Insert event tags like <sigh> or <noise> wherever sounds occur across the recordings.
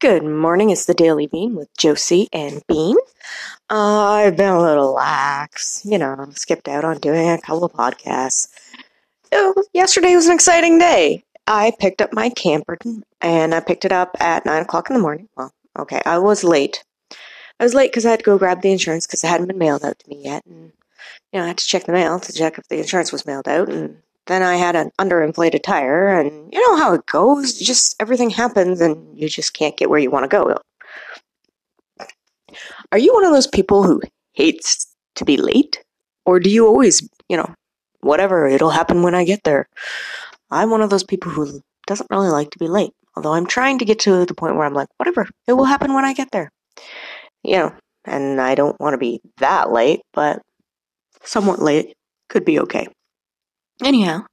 Good morning. It's the Daily Bean with Josie and Bean. Uh, I've been a little lax, you know, skipped out on doing a couple of podcasts. Oh, yesterday was an exciting day. I picked up my camper and I picked it up at 9 o'clock in the morning. Well, okay, I was late. I was late because I had to go grab the insurance because it hadn't been mailed out to me yet. And, you know, I had to check the mail to check if the insurance was mailed out. And then I had an underinflated tire, and you know how it goes. Just everything happens, and you just can't get where you want to go. Are you one of those people who hates to be late? Or do you always, you know, whatever, it'll happen when I get there? I'm one of those people who doesn't really like to be late. Although I'm trying to get to the point where I'm like, whatever, it will happen when I get there. You know, and I don't want to be that late, but somewhat late could be okay. Anyhow,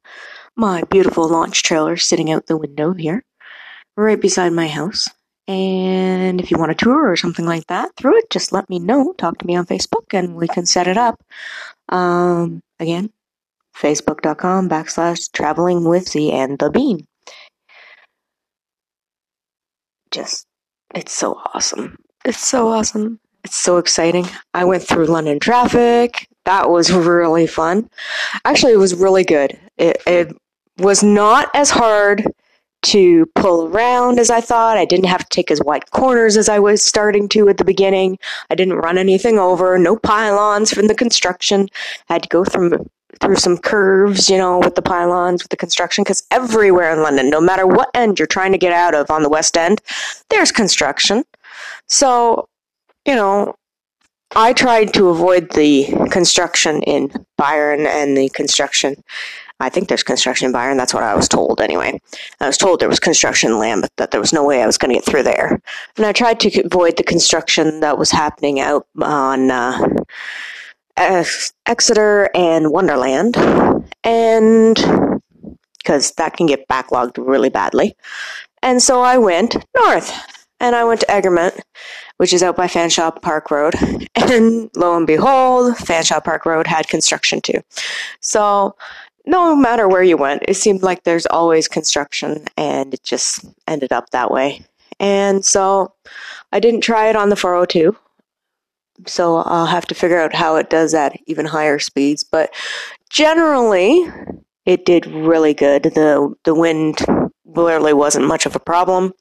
my beautiful launch trailer sitting out the window here, right beside my house. And if you want a tour or something like that through it, just let me know. Talk to me on Facebook and we can set it up. Um, again, facebook.com backslash traveling with the and the bean. Just, it's so awesome. It's so awesome. It's so exciting. I went through London traffic. That was <laughs> really fun. Actually, it was really good. It, it was not as hard to pull around as I thought. I didn't have to take as wide corners as I was starting to at the beginning. I didn't run anything over. No pylons from the construction. I had to go from through some curves, you know, with the pylons, with the construction, because everywhere in London, no matter what end you're trying to get out of on the West End, there's construction. So you know, I tried to avoid the construction in Byron and the construction. I think there's construction in Byron. That's what I was told anyway. I was told there was construction in Lambeth, that there was no way I was going to get through there. And I tried to avoid the construction that was happening out on uh, Exeter and Wonderland. And because that can get backlogged really badly. And so I went north and I went to Egremont which is out by Fanshawe Park Road. <laughs> And lo and behold, Fanshawe Park Road had construction too. So no matter where you went, it seemed like there's always construction, and it just ended up that way. And so I didn't try it on the 402. So I'll have to figure out how it does at even higher speeds. But generally, it did really good. The the wind really wasn't much of a problem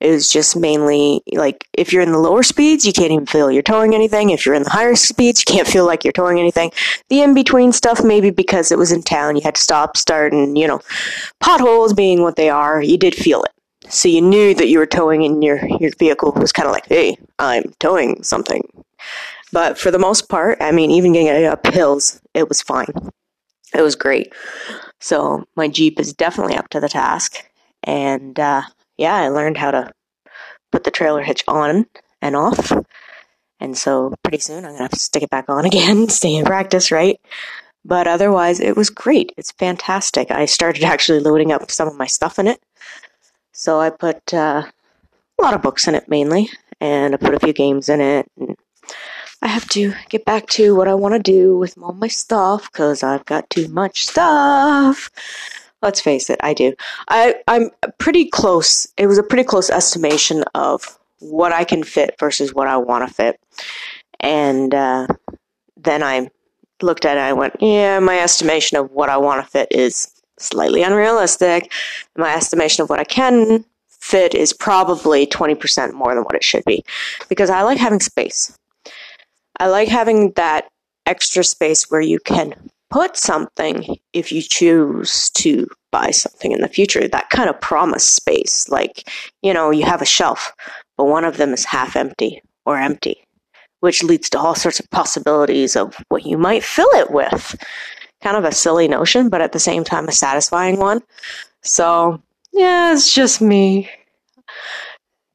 is just mainly like if you're in the lower speeds, you can't even feel you're towing anything. If you're in the higher speeds, you can't feel like you're towing anything. The in between stuff, maybe because it was in town, you had to stop, start, and you know, potholes being what they are, you did feel it. So you knew that you were towing, and your your vehicle was kind of like, "Hey, I'm towing something." But for the most part, I mean, even getting it up hills, it was fine. It was great. So my Jeep is definitely up to the task, and uh, yeah, I learned how to put the trailer hitch on and off. And so pretty soon I'm going to have to stick it back on <laughs> again, stay in practice, right? But otherwise, it was great. It's fantastic. I started actually loading up some of my stuff in it. So I put uh, a lot of books in it mainly, and I put a few games in it. And I have to get back to what I want to do with all my stuff because I've got too much stuff. Let's face it, I do. I, I'm pretty close. It was a pretty close estimation of what I can fit versus what I want to fit. And uh, then I looked at it I went, yeah, my estimation of what I want to fit is slightly unrealistic. My estimation of what I can fit is probably 20% more than what it should be because I like having space. I like having that extra space where you can put something if you choose to buy something in the future. That kind of promise space. Like, you know, you have a shelf, but one of them is half empty or empty, which leads to all sorts of possibilities of what you might fill it with. Kind of a silly notion, but at the same time, a satisfying one. So, yeah, it's just me.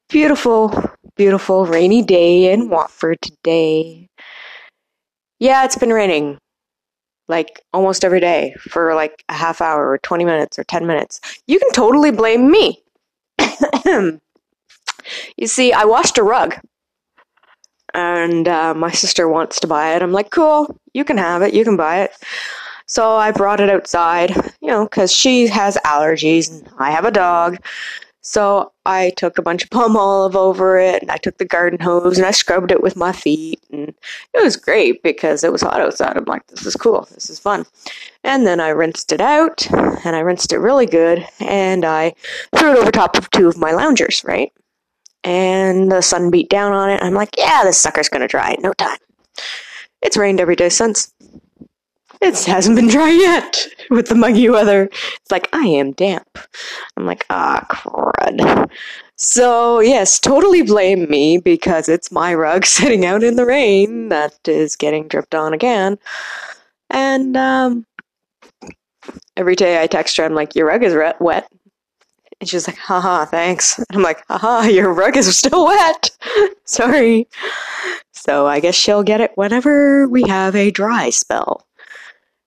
Beautiful, beautiful rainy day in Watford today. Yeah, it's been raining like almost every day for like a half hour or 20 minutes or 10 minutes, you can totally blame me. <coughs> you see, I washed a rug and uh, my sister wants to buy it. I'm like, cool, you can have it, you can buy it. So I brought it outside, you know, because she has allergies and I have a dog. So I took a bunch of Palmolive over it, and I took the garden hose and I scrubbed it with my feet, and it was great because it was hot outside. I'm like, this is cool, this is fun. And then I rinsed it out, and I rinsed it really good, and I threw it over top of two of my loungers, right? And the sun beat down on it. I'm like, yeah, this sucker's gonna dry in no time. It's rained every day since. It hasn't been dry yet with the muggy weather. It's like, I am damp. I'm like, ah, crud. So, yes, totally blame me because it's my rug <laughs> sitting out in the rain that is getting dripped on again. And um, every day I text her, I'm like, your rug is wet. And she's like, haha, thanks. And I'm like, haha, your rug is <laughs> still wet. <laughs> Sorry. So I guess she'll get it whenever we have a dry spell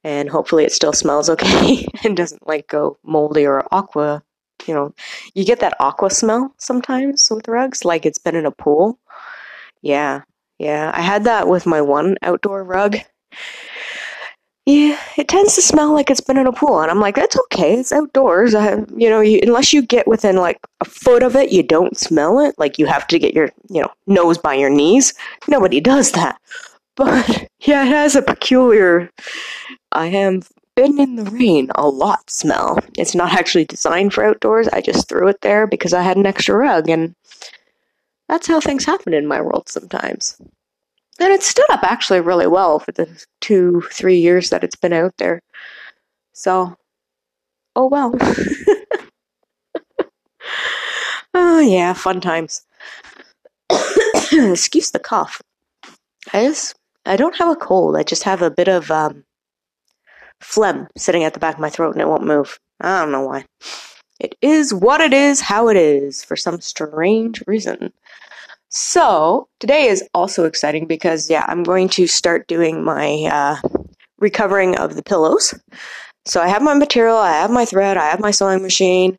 and hopefully it still smells okay <laughs> and doesn't like go moldy or aqua. You know, you get that aqua smell sometimes with rugs, like it's been in a pool. Yeah, yeah. I had that with my one outdoor rug. Yeah, it tends to smell like it's been in a pool, and I'm like, that's okay. It's outdoors. I, you know, you, unless you get within like a foot of it, you don't smell it. Like you have to get your, you know, nose by your knees. Nobody does that. <laughs> But yeah, it has a peculiar I have been in the rain a lot smell. It's not actually designed for outdoors. I just threw it there because I had an extra rug, and that's how things happen in my world sometimes. And it stood up actually really well for the two, three years that it's been out there. So, oh well. <laughs> oh yeah, fun times. <coughs> Excuse the cough. I just, I don't have a cold. I just have a bit of um, phlegm sitting at the back of my throat and it won't move. I don't know why. It is what it is, how it is, for some strange reason. So, today is also exciting because, yeah, I'm going to start doing my uh, recovering of the pillows. So, I have my material, I have my thread, I have my sewing machine.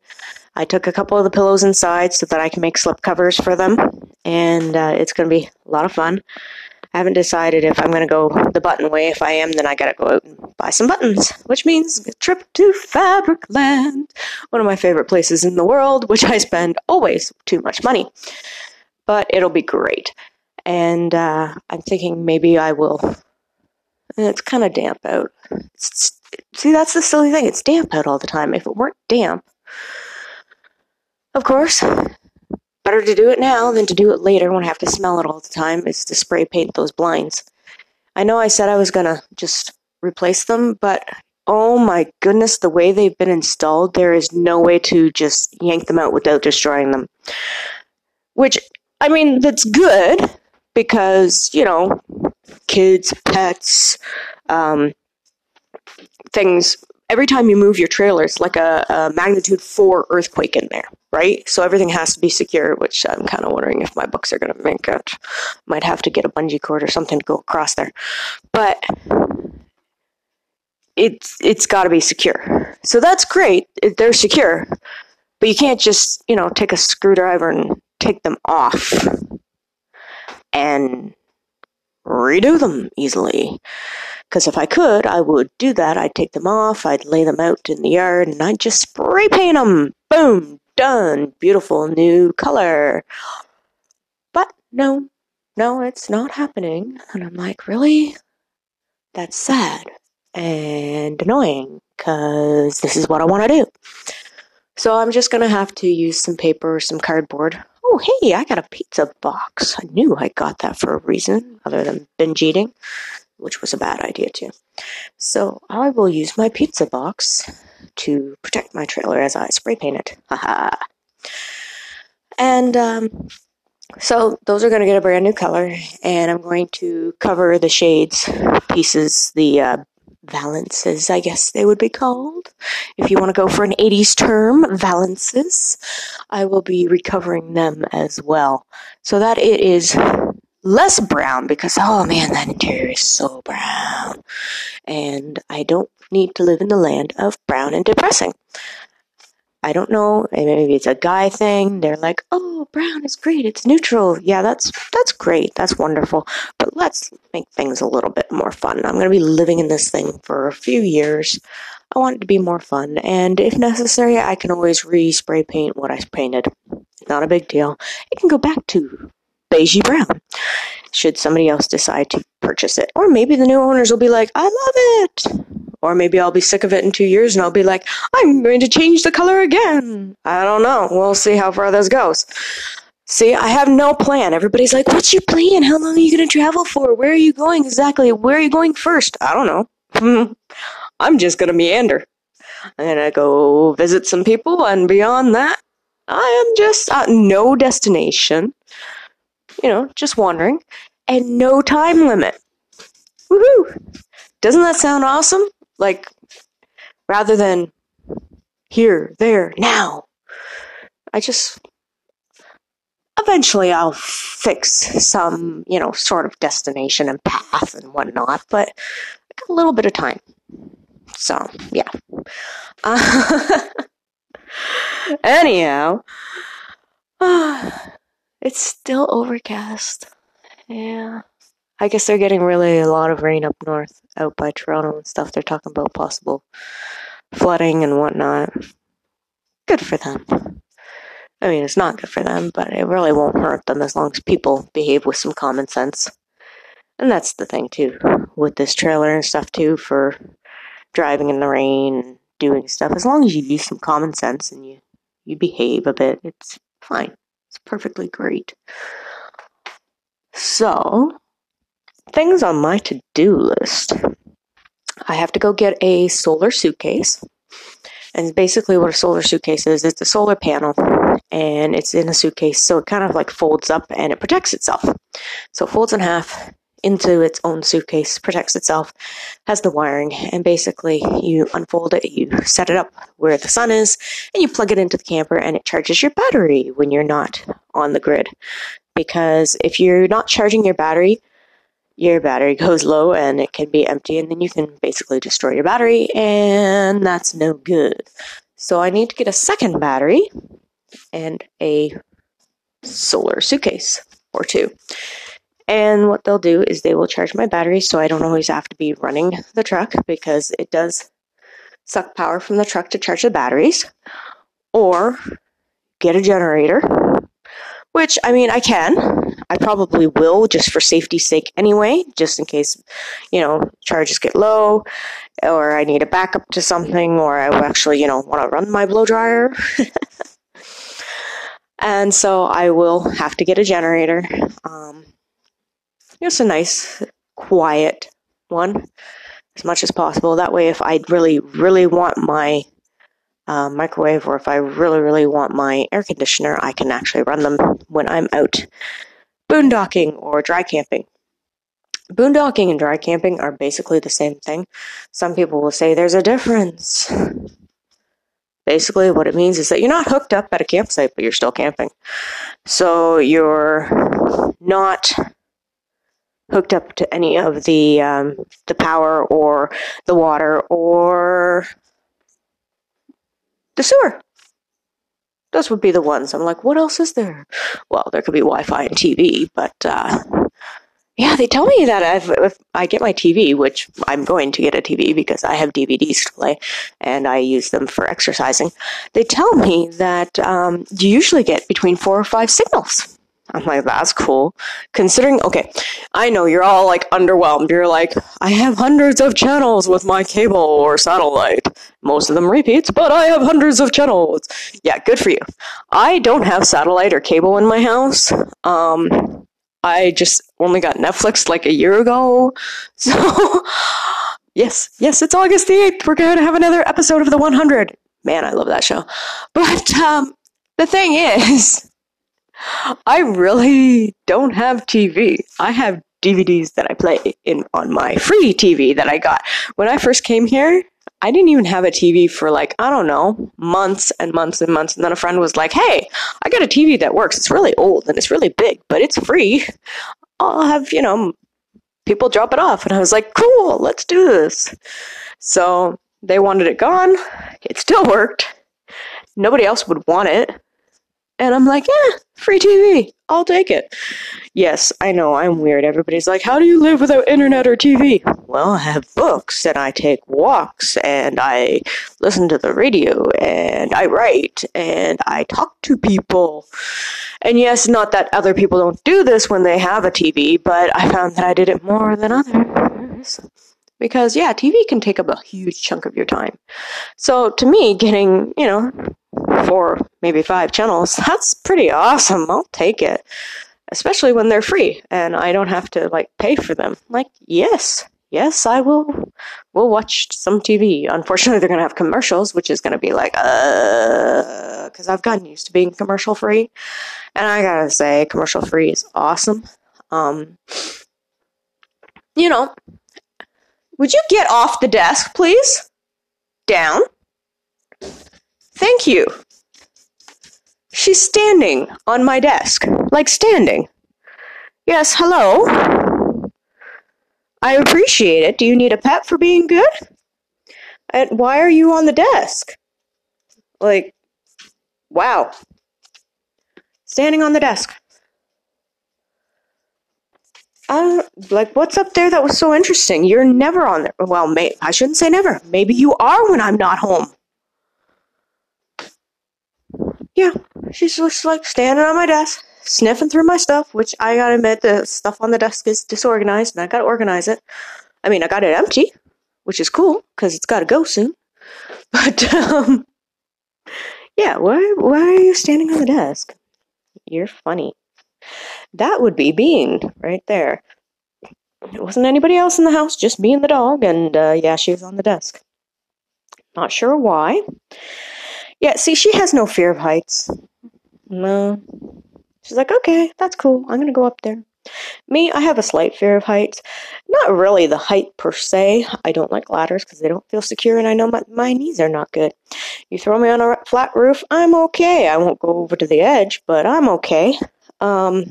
I took a couple of the pillows inside so that I can make slip covers for them, and uh, it's going to be a lot of fun. I haven't decided if I'm going to go the button way. If I am, then I got to go out and buy some buttons, which means a trip to Fabricland, one of my favorite places in the world, which I spend always too much money. But it'll be great. And uh, I'm thinking maybe I will. It's kind of damp out. It's, see, that's the silly thing. It's damp out all the time. If it weren't damp, of course, Better to do it now than to do it later when I have to smell it all the time, is to spray paint those blinds. I know I said I was gonna just replace them, but oh my goodness, the way they've been installed, there is no way to just yank them out without destroying them. Which, I mean, that's good because, you know, kids, pets, um, things every time you move your trailer, it's like a, a, magnitude four earthquake in there, right? So everything has to be secure, which I'm kind of wondering if my books are going to make it. Might have to get a bungee cord or something to go across there, but it's it's got to be secure. So that's great. They're secure, but you can't just you know take a screwdriver and take them off and redo them easily. Because if I could, I would do that. I'd take them off, I'd lay them out in the yard, and I'd just spray paint them. Boom, done. Beautiful new color. But no, no, it's not happening. And I'm like, really? That's sad and annoying because this is what I want to do. So I'm just going to have to use some paper or some cardboard. Oh, hey, I got a pizza box. I knew I got that for a reason other than binge eating which was a bad idea too. So I will use my pizza box to protect my trailer as I spray paint it. Haha. and um, so those are going to get a brand new color, and I'm going to cover the shades pieces, the uh, valances, I guess they would be called. If you want to go for an 80s term, valances, I will be recovering them as well. So that it is less brown because oh man that interior is so brown and i don't need to live in the land of brown and depressing i don't know maybe it's a guy thing they're like oh brown is great it's neutral yeah that's that's great that's wonderful but let's make things a little bit more fun i'm going to be living in this thing for a few years I want it to be more fun, and if necessary, I can always re spray paint what I painted. Not a big deal. It can go back to beigey brown should somebody else decide to purchase it. Or maybe the new owners will be like, I love it. Or maybe I'll be sick of it in two years and I'll be like, I'm going to change the color again. I don't know. We'll see how far this goes. See, I have no plan. Everybody's like, what's your plan? How long are you going to travel for? Where are you going exactly? Where are you going first? I don't know. <laughs> I'm just going to meander. I'm going to go visit some people, and beyond that, I am just at no destination. You know, just wandering, and no time limit. Woohoo! Doesn't that sound awesome? Like, rather than here, there, now. I just. Eventually, I'll fix some, you know, sort of destination and path and whatnot, but I got a little bit of time. So, yeah. Uh, <laughs> anyhow, <sighs> it's still overcast. Yeah. I guess they're getting really a lot of rain up north, out by Toronto and stuff. They're talking about possible flooding and whatnot. Good for them. I mean, it's not good for them, but it really won't hurt them as long as people behave with some common sense. And that's the thing, too, with this trailer and stuff, too, for driving in the rain and doing stuff. As long as you use some common sense and you, you behave a bit, it's fine. It's perfectly great. So, things on my to do list. I have to go get a solar suitcase. And basically, what a solar suitcase is, it's a solar panel and it's in a suitcase. So it kind of like folds up and it protects itself. So it folds in half into its own suitcase, protects itself, has the wiring, and basically you unfold it, you set it up where the sun is, and you plug it into the camper and it charges your battery when you're not on the grid. Because if you're not charging your battery, your battery <laughs> goes low and it can be empty, and then you can basically destroy your battery, and that's no good. So I need to get a second battery and a solar suitcase or two. And what they'll do is they will charge my battery so I don't always have to be running the truck because it does suck power from the truck to charge the batteries. Or get a generator, which I mean, I can. I probably will just for safety's sake anyway, just in case, you know, charges get low or I need a backup to something or I actually, you know, want to run my blow dryer. <laughs> and so I will have to get a generator. Um, just a nice, quiet one as much as possible. That way, if I really, really want my uh, microwave or if I really, really want my air conditioner, I can actually run them when I'm out boondocking or dry camping. Boondocking and dry camping are basically the same thing. Some people will say there's a difference. Basically, what it means is that you're not hooked up at a campsite, but you're still camping. So you're not hooked up to any of the um, the power or the water or the sewer. Those would be the ones. I'm like, what else is there? Well, there could be Wi-Fi and TV, but uh, yeah, they tell me that if, if, I get my TV, which I'm going to get a TV because I have DVDs to play and I use them for exercising. They tell me that um, you usually get between four or five signals. I'm like, that's cool. Considering, okay, I know you're all like underwhelmed. You're like, I have hundreds of channels with my cable or satellite. Most of them repeats, but I have hundreds of channels. Yeah, good for you. I don't have satellite or cable in my house. Um, I just only got Netflix like a year ago. <laughs> So, yes, yes, it's August the 8th. We're going to have another episode of The 100. Man, I love that show. But, um, the thing is, I really don't have TV. I have DVDs that I play in on my free TV that I got. When I first came here, I didn't even have a TV for like, I don't know, months and months and months. And then a friend was like, Hey, I got a TV that works. It's really old and it's really big, but it's free. I'll have, you know, people drop it off. And I was like, Cool, let's do this. So they wanted it gone. It still worked. Nobody else would want it And I'm like, yeah, free TV. I'll take it. Yes, I know I'm weird. Everybody's like, how do you live without internet or TV? Well, I have books and I take walks and I listen to the radio and I write and I talk to people. And yes, not that other people don't do this when they have a TV, but I found that I did it more than others. Because, yeah, TV can take up a huge chunk of your time. So, to me, getting, you know, four, maybe five channels, that's pretty awesome. I'll take it. Especially when they're free and I don't have to, like, pay for them. Like, yes, yes, I will will watch some TV. Unfortunately, they're going to have commercials, which is going to be like, uh, because I've gotten used to being commercial free, and I gotta say, commercial free is awesome. Um, you know, would you get off the desk, please? Down. Thank you. She's standing on my desk, like standing. Yes, hello. I appreciate it. Do you need a pet for being good? And why are you on the desk? Like, wow. Standing on the desk. Uh, like, what's up there that was so interesting? You're never on there. Well, may- I shouldn't say never. Maybe you are when I'm not home. Yeah, she's just like standing on my desk, sniffing through my stuff, which I gotta admit, the stuff on the desk is disorganized, and I gotta organize it. I mean, I got it empty, which is cool because it's gotta go soon. <laughs> But um, yeah, why why are you standing on the desk? You're funny. That would be Bean right there. It wasn't anybody else in the house, just me and the dog, and uh, yeah, she was on the desk. Not sure why. Yeah, see, she has no fear of heights. No. She's like, okay, that's cool. I'm gonna go up there. Me, I have a slight fear of heights. Not really the height per se. I don't like ladders because they don't feel secure, and I know my, my knees are not good. You throw me on a flat roof, I'm okay. I won't go over to the edge, but I'm okay. Um,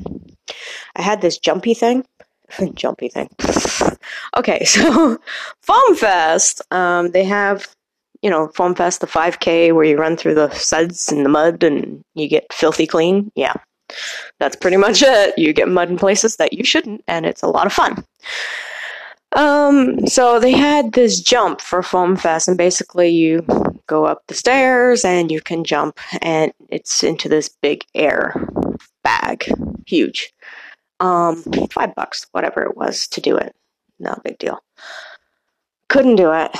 I had this jumpy thing. <laughs> jumpy thing. <laughs> okay, so <laughs> Foam Fest. Um, they have, you know, Foam Fest, the 5K where you run through the suds and the mud and you get filthy clean. Yeah, that's pretty much it. You get mud in places that you shouldn't, and it's a lot of fun. Um, so they had this jump for Foam Fest, and basically you go up the stairs and you can jump, and it's into this big air bag, huge. Um, five bucks, whatever it was, to do it. No big deal. Couldn't do it.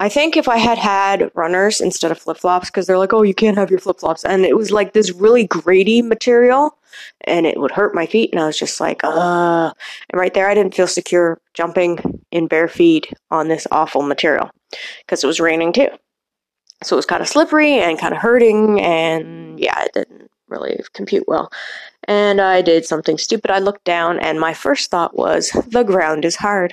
I think if I had had runners instead of flip flops, because they're like, oh, you can't have your flip flops, and it was like this really grady material, and it would hurt my feet, and I was just like, uh. And right there, I didn't feel secure jumping in bare feet on this awful material, because it was raining too. So it was kind of slippery and kind of hurting, and yeah, it didn't really compute well. And I did something stupid. I looked down, and my first thought was, the ground is hard.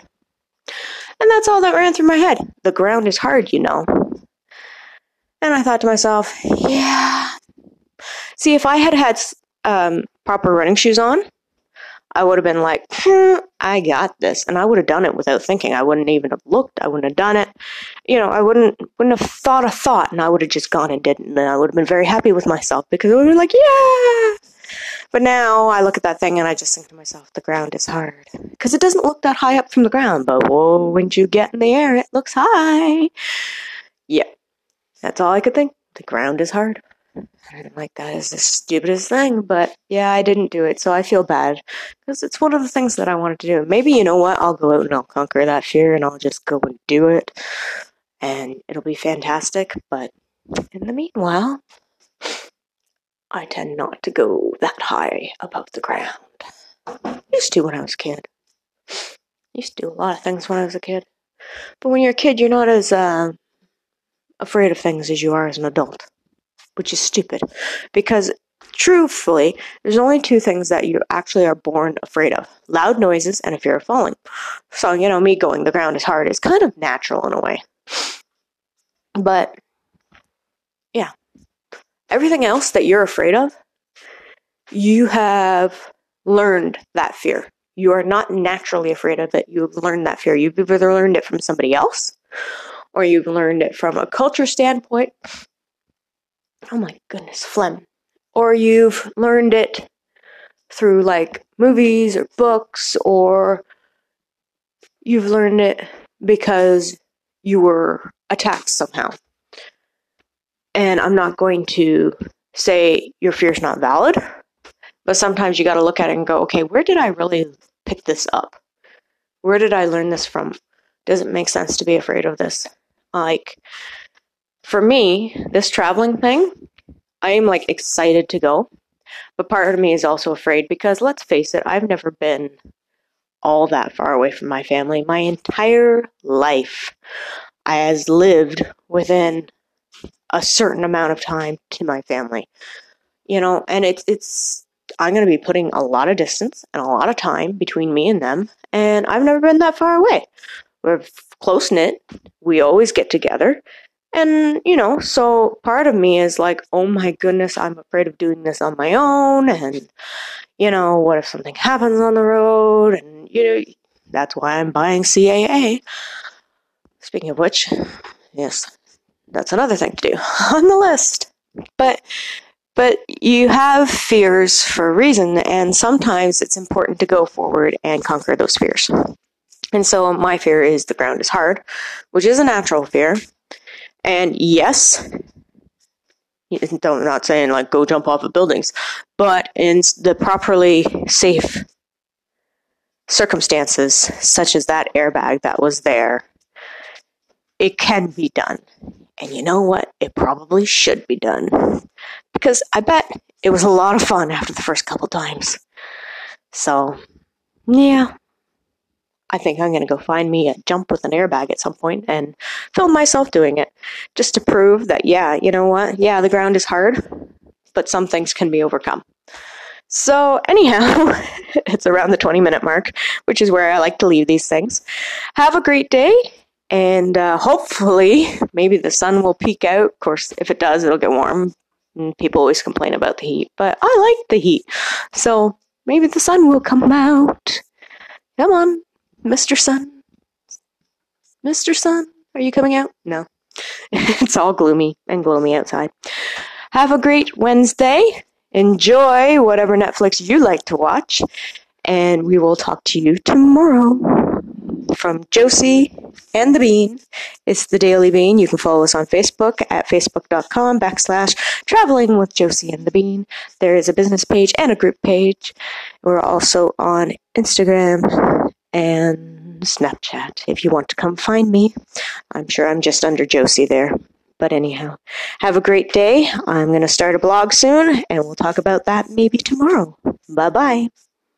And that's all that ran through my head. The ground is hard, you know. And I thought to myself, yeah. See, if I had had um, proper running shoes on, I would have been like, hmm, I got this, and I would have done it without thinking. I wouldn't even have looked. I wouldn't have done it. You know, I wouldn't wouldn't have thought a thought, and I would have just gone and did it, and I would have been very happy with myself because I would have been like, yeah. But now I look at that thing and I just think to myself, the ground is hard because it doesn't look that high up from the ground. But whoa, when you get in the air, it looks high. Yeah, that's all I could think. The ground is hard. I'm like, that is the stupidest thing, but yeah, I didn't do it, so I feel bad because it's one of the things that I wanted to do. Maybe you know what? I'll go out and I'll conquer that fear, and I'll just go and do it, and it'll be fantastic. But in the meanwhile, I tend not to go that high above the ground. Used to when I was a kid. Used to do a lot of things when I was a kid, but when you're a kid, you're not as uh, afraid of things as you are as an adult which is stupid because truthfully, there's only two things that you actually are born afraid of loud noises and a fear of falling. So, you know, me going the ground is hard is kind of natural in a way. But. Everything else that you're afraid of, you have learned that fear. You are not naturally afraid of it. You've learned that fear. You've either learned it from somebody else or you've learned it from a culture standpoint Oh my goodness, phlegm. or you've learned it through like movies or books, or you've learned it because you were attacked somehow. And I'm not going to say your fear is not valid, but sometimes you got to look at it and go, okay, where did I really pick this up? Where did I learn this from? Does it make sense to be afraid of this? Like, for me, this traveling thing, I am like excited to go. But part of me is also afraid because let's face it, I've never been all that far away from my family. My entire life I has lived within a certain amount of time to my family. You know, and it's it's I'm going to be putting a lot of distance and a lot of time between me and them, and I've never been that far away. We're close knit. We always get together. And, you know, so part of me is like, oh my goodness, I'm afraid of doing this on my own. And, you know, what if something happens on the road? And, you know, that's why I'm buying CAA. Speaking of which, yes, that's another thing to do <laughs> on the list. But but you have fears for a reason, and sometimes it's important to go forward and conquer those fears. And so my fear is the ground is hard, which is a natural fear. And yes, I'm not saying like go jump off of buildings, but in the properly safe circumstances, such as that airbag that was there, it can be done. And you know what? It probably should be done. Because I bet it was a lot of fun after the first couple times. So, yeah, I think I'm going to go find me a jump with an airbag at some point and film myself doing it just to prove that, yeah, you know what? Yeah, the ground is hard, but some things can be overcome. So, anyhow, <laughs> it's around the 20 minute mark, which is where I like to leave these things. Have a great day, and uh, hopefully, <laughs> maybe the sun will peek out. Of course, if it does, it'll get warm. And people always complain about the heat, but I like the heat. So, maybe the sun will come out. Come on, Mr. Sun? Mr. Sun, are you coming out? No. <laughs> it's all gloomy and gloomy outside. Have a great Wednesday. Enjoy whatever Netflix you like to watch. And we will talk to you tomorrow. From Josie and the Bean, it's the Daily Bean. You can follow us on Facebook at facebook.com backslash traveling with Josie and the Bean. There is a business page and a group page. We're also on Instagram and Snapchat if you want to come find me. I'm sure I'm just under Josie there. But anyhow, have a great day. I'm going to start a blog soon, and we'll talk about that maybe tomorrow. Bye bye.